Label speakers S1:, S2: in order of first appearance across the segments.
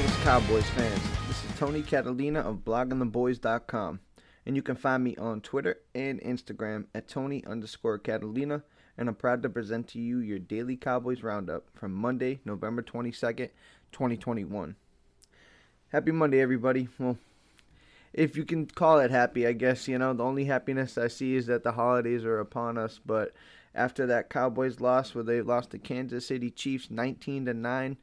S1: Dallas Cowboys fans. This is Tony Catalina of bloggingtheboys.com. And you can find me on Twitter and Instagram at Tony underscore Catalina. And I'm proud to present to you your daily Cowboys roundup from Monday, November 22nd, 2021. Happy Monday, everybody. Well, if you can call it happy, I guess, you know, the only happiness I see is that the holidays are upon us. But after that Cowboys loss where they lost to Kansas City Chiefs 19 to 9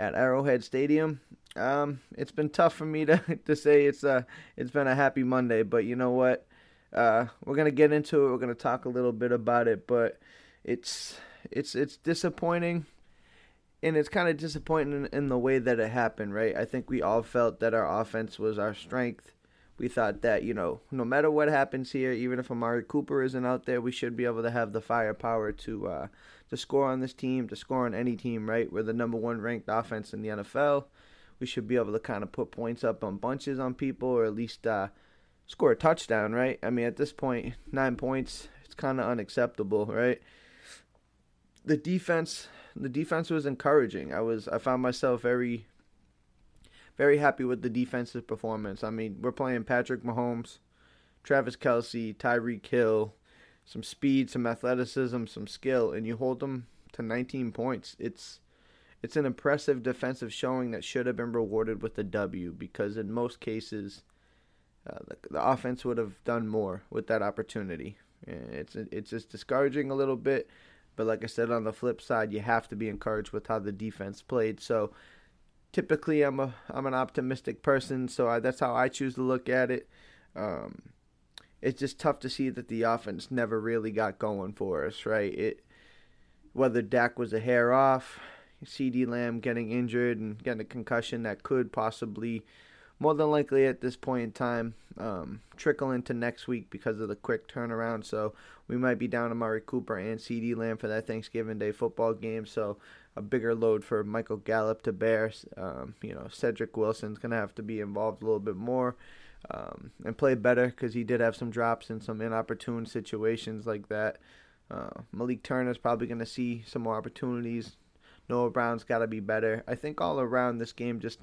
S1: at Arrowhead Stadium, um, it's been tough for me to, to say it's a it's been a happy Monday, but you know what? Uh, we're gonna get into it. We're gonna talk a little bit about it, but it's it's it's disappointing, and it's kind of disappointing in, in the way that it happened. Right? I think we all felt that our offense was our strength. We thought that you know, no matter what happens here, even if Amari Cooper isn't out there, we should be able to have the firepower to uh, to score on this team, to score on any team. Right? We're the number one ranked offense in the NFL we should be able to kind of put points up on bunches on people or at least uh, score a touchdown, right? I mean, at this point, nine points, it's kind of unacceptable, right? The defense, the defense was encouraging. I was, I found myself very, very happy with the defensive performance. I mean, we're playing Patrick Mahomes, Travis Kelce, Tyreek Hill, some speed, some athleticism, some skill, and you hold them to 19 points. It's it's an impressive defensive showing that should have been rewarded with a W because in most cases, uh, the, the, offense would have done more with that opportunity. It's it's just discouraging a little bit, but like I said, on the flip side, you have to be encouraged with how the defense played. So typically, I'm a I'm an optimistic person, so I, that's how I choose to look at it. Um, it's just tough to see that the offense never really got going for us, right? It whether Dak was a hair off CeeDee Lamb getting injured and getting a concussion that could possibly, more than likely at this point in time, um, trickle into next week because of the quick turnaround. So we might be down to Amari Cooper and CeeDee Lamb for that Thanksgiving Day football game. So a bigger load for Michael Gallup to bear. Um, you know, Cedric Wilson's going to have to be involved a little bit more. Um, and play better because he did have some drops in some inopportune situations like that. Uh, Malik Turner's probably going to see some more opportunities Noah Brown's got to be better. I think all around this game just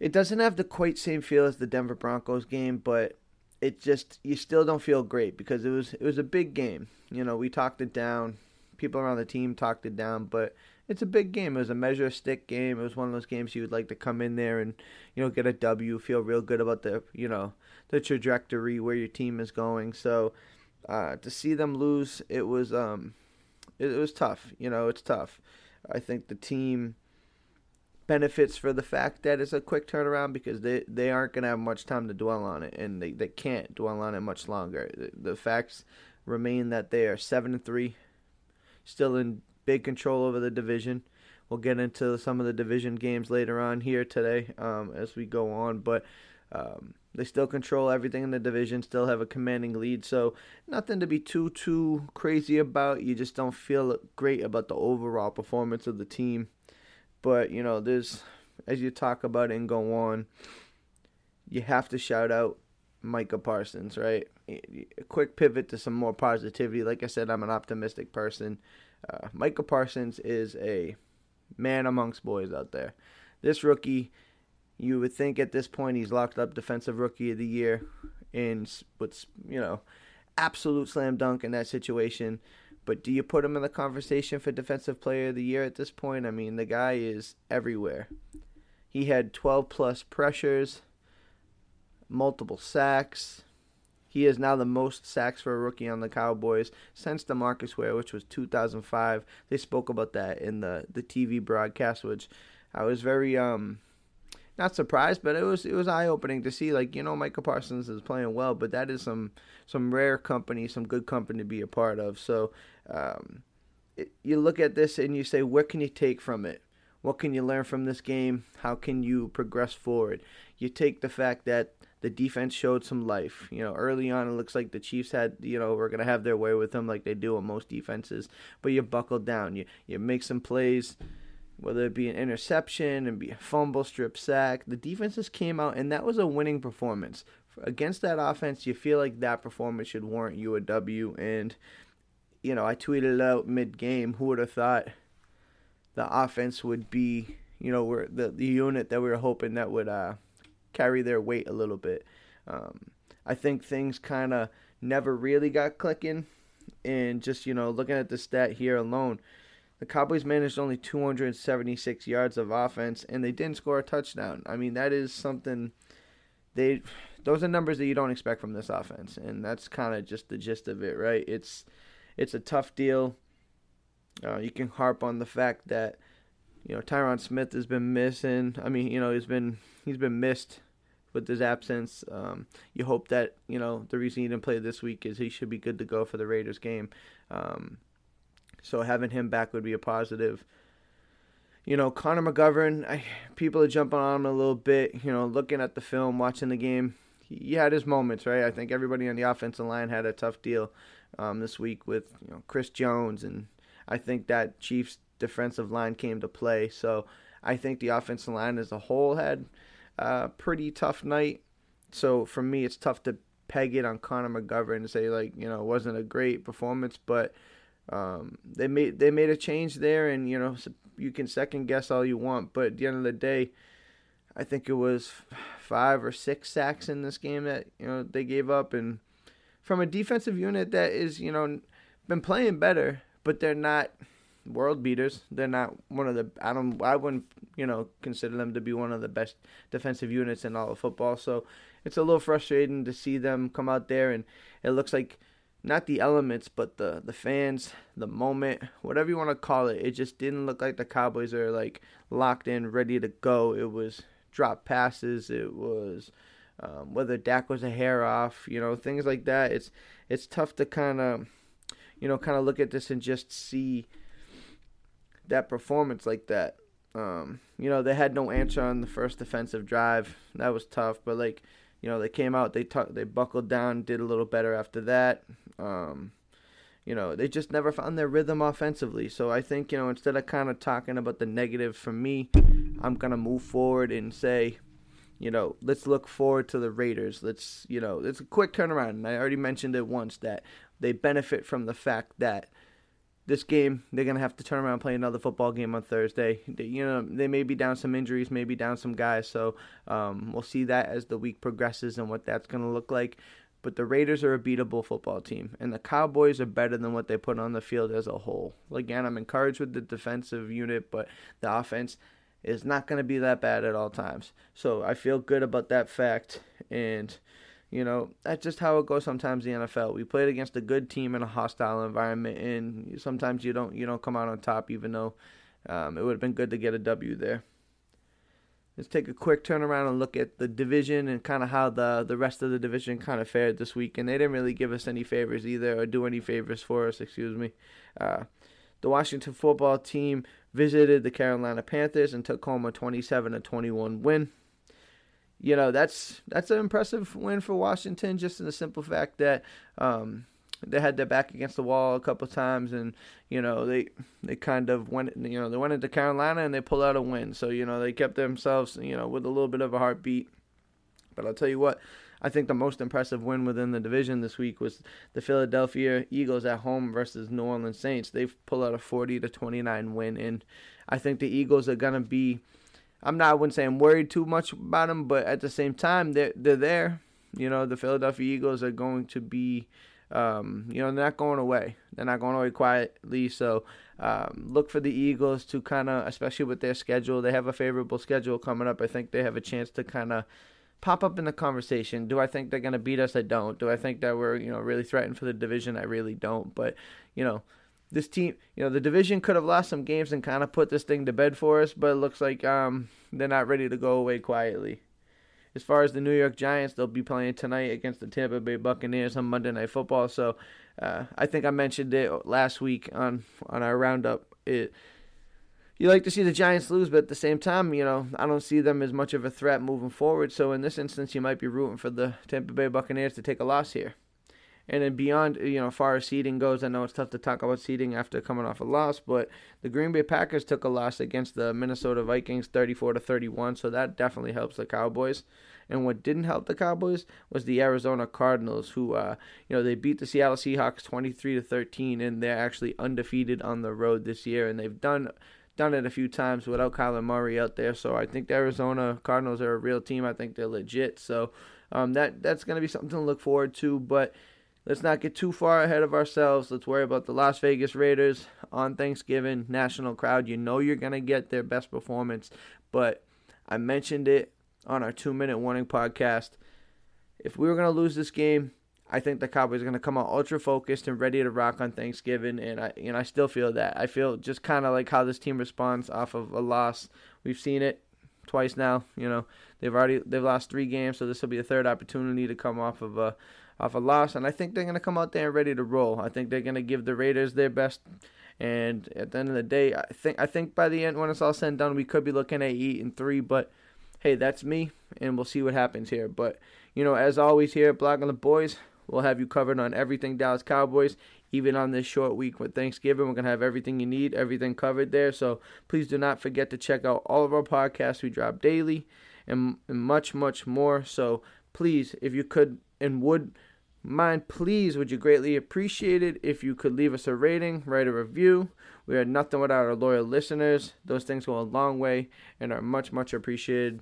S1: it doesn't have the quite same feel as the Denver Broncos game, but it just you still don't feel great because it was it was a big game. You know, we talked it down. People around the team talked it down, but it's a big game. It was a measure stick game. It was one of those games you would like to come in there and you know get a W, feel real good about the you know the trajectory where your team is going. So uh, to see them lose, it was um it, it was tough. You know, it's tough. I think the team benefits for the fact that it's a quick turnaround because they, they aren't going to have much time to dwell on it and they, they can't dwell on it much longer. The, the facts remain that they are 7 and 3, still in big control over the division. We'll get into some of the division games later on here today um, as we go on, but um, they still control everything in the division, still have a commanding lead. So nothing to be too too crazy about. You just don't feel great about the overall performance of the team. But you know, there's as you talk about it and go on, you have to shout out Micah Parsons, right? A quick pivot to some more positivity. Like I said, I'm an optimistic person. Uh, Micah Parsons is a man amongst boys out there. This rookie you would think at this point he's locked up defensive rookie of the year in what's, you know, absolute slam dunk in that situation. But do you put him in the conversation for defensive player of the year at this point? I mean, the guy is everywhere. He had 12 plus pressures, multiple sacks. He is now the most sacks for a rookie on the Cowboys since DeMarcus Ware, which was 2005. They spoke about that in the, the TV broadcast, which I was very um not surprised, but it was it was eye opening to see like you know Micah Parsons is playing well, but that is some some rare company, some good company to be a part of. So um, it, you look at this and you say, what can you take from it? What can you learn from this game? How can you progress forward? You take the fact that the defense showed some life. You know, early on it looks like the Chiefs had, you know, we're gonna have their way with them like they do on most defenses. But you buckle down. You you make some plays whether it be an interception and be a fumble, strip sack. The defenses came out, and that was a winning performance. Against that offense, you feel like that performance should warrant you a W. And, you know, I tweeted out mid game who would have thought the offense would be, you know, the the unit that we were hoping that would uh, carry their weight a little bit. Um, I think things kind of never really got clicking, and just you know, looking at the stat here alone, the Cowboys managed only 276 yards of offense, and they didn't score a touchdown. I mean, that is something they those are numbers that you don't expect from this offense, and that's kind of just the gist of it, right? It's it's a tough deal. Uh, you can harp on the fact that you know Tyron Smith has been missing. I mean, you know he's been he's been missed with his absence. Um, you hope that you know the reason he didn't play this week is he should be good to go for the Raiders game. Um, so having him back would be a positive. You know, Connor McGovern, I, people are jumping on him a little bit. You know, looking at the film, watching the game, he, had his moments, right? I think everybody on the offensive line had a tough deal um, this week with you know Chris Jones, and I think that Chiefs defensive line came to play. So I think the offensive line as a whole had a pretty tough night. So for me, it's tough to peg it on Connor McGovern and say like you know it wasn't a great performance, but um, they made they made a change there, and you know you can second guess all you want, but at the end of the day, I think it was five or six sacks in this game that you know they gave up, and from a defensive unit that is you know been playing better, but they're not world beaters. They're not one of the I don't I wouldn't you know consider them to be one of the best defensive units in all of football. So it's a little frustrating to see them come out there and it looks like not the elements but the the fans, the moment, whatever you want to call it. It just didn't look like the Cowboys are like locked in, ready to go. It was drop passes. It was um, whether Dak was a hair off, you know, things like that. It's it's tough to kind of you know kind of look at this and just see that performance like that. Um, you know, they had no answer on the first defensive drive. That was tough, but like, you know, they came out, they t- they buckled down, did a little better after that. Um, you know, they just never found their rhythm offensively. So I think, you know, instead of kind of talking about the negative for me, I'm going to move forward and say, you know, let's look forward to the Raiders. Let's, you know, it's a quick turnaround. And I already mentioned it once that they benefit from the fact that this game they're gonna have to turn around and play another football game on Thursday. They, you know they may be down some injuries, maybe down some guys, so um, we'll see that as the week progresses and what that's gonna look like. But the Raiders are a beatable football team, and the Cowboys are better than what they put on the field as a whole. Again, I'm encouraged with the defensive unit, but the offense is not going to be that bad at all times. So I feel good about that fact, and you know, that's just how it goes sometimes the NFL. We played against a good team in a hostile environment, and sometimes you don't you don't come out on top, even though um, it would have been good to get a W there. Let's take a quick turnaround and look at the division and kind of how the the rest of the division kind of fared this week. And they didn't really give us any favors either, or do any favors for us. Excuse me. Uh, the Washington football team visited the Carolina Panthers and took home a 27 to 21 win you know that's that's an impressive win for Washington, just in the simple fact that um, they had their back against the wall a couple times, and you know they they kind of went you know they went into Carolina and they pulled out a win. So you know they kept themselves you know with a little bit of a heartbeat. But I'll tell you what, I think the most impressive win within the division this week was the Philadelphia Eagles at home versus New Orleans Saints. They've pulled out a 40 to 29 win, and I think the Eagles are gonna be I'm not, I wouldn't say I'm worried too much about them, but at the same time, they're they're there. You know, the Philadelphia Eagles are going to be, um, you know, they're not going away. They're not going away quietly. So um, look for the Eagles to kind of, especially with their schedule, they have a favorable schedule coming up. I think they have a chance to kind of pop up in the conversation. Do I think they're going to beat us? I don't. Do I think that we're, you know, really threatened for the division? I really don't. But, you know, this team, you know, the division could have lost some games and kind of put this thing to bed for us, but it looks like um, they're not ready to go away quietly. As far as the New York Giants, they'll be playing tonight against the Tampa Bay Buccaneers on Monday Night Football. So uh, I think I mentioned it last week on on our roundup. It, you like to see the Giants lose, but at the same time, you know, I don't see them as much of a threat moving forward. So in this instance, you might be rooting for the Tampa Bay Buccaneers to take a loss here. And then beyond, you know, far as seeding goes, I know it's tough to talk about seeding after coming off a loss, but the Green Bay Packers took a loss against the Minnesota Vikings 34 to 31, so that definitely helps the Cowboys. And what didn't help the Cowboys was the Arizona Cardinals, who, uh, you know, they beat the Seattle Seahawks 23 to 13, and they're actually undefeated on the road this year, and they've done done it a few times without Kyler Murray out there. So I think the Arizona Cardinals are a real team. I think they're legit. So um, that that's going to be something to look forward to. But let's not get too far ahead of ourselves. Let's worry about the Las Vegas Raiders on Thanksgiving. National crowd. You know you're going to get their best performance. But I mentioned it on our two minute warning podcast. If we were going to lose this game, I think the Cowboys are going to come out ultra focused and ready to rock on Thanksgiving, and I and I still feel that. I feel just kind of like how this team responds off of a loss. We've seen it twice now. You know they've already they've lost three games, so this will be a third opportunity to come off of a off a loss, and I think they're going to come out there and ready to roll. I think they're going to give the Raiders their best. And at the end of the day, I think I think by the end, when it's all said and done, we could be looking at eight and three. But hey, that's me, and we'll see what happens here. But you know, as always here at Blogging the Boys, We'll have you covered on everything Dallas Cowboys. Even on this short week with Thanksgiving, we're going to have everything you need, everything covered there. So please do not forget to check out all of our podcasts. We drop daily and, and much, much more. So please, if you could and would mind, please, would you greatly appreciate it if you could leave us a rating, write a review. We are nothing without our loyal listeners. Those things go a long way and are much, much appreciated.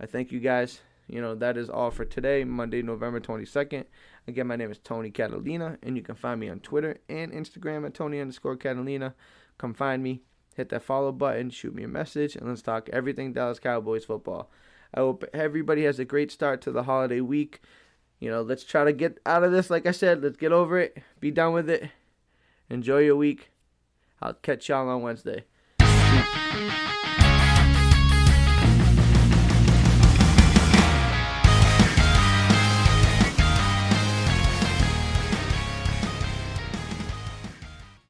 S1: I thank you guys. You know, that is all for today, Monday, November 22nd. Again, my name is Tony Catalina, and you can find me on Twitter and Instagram at Tony underscore Catalina. Come find me, hit that follow button, shoot me a message, and let's talk everything Dallas Cowboys football. I hope everybody has a great start to the holiday week. You know, let's try to get out of this. Like I said, let's get over it, be done with it. Enjoy your week. I'll catch y'all on Wednesday. Peace.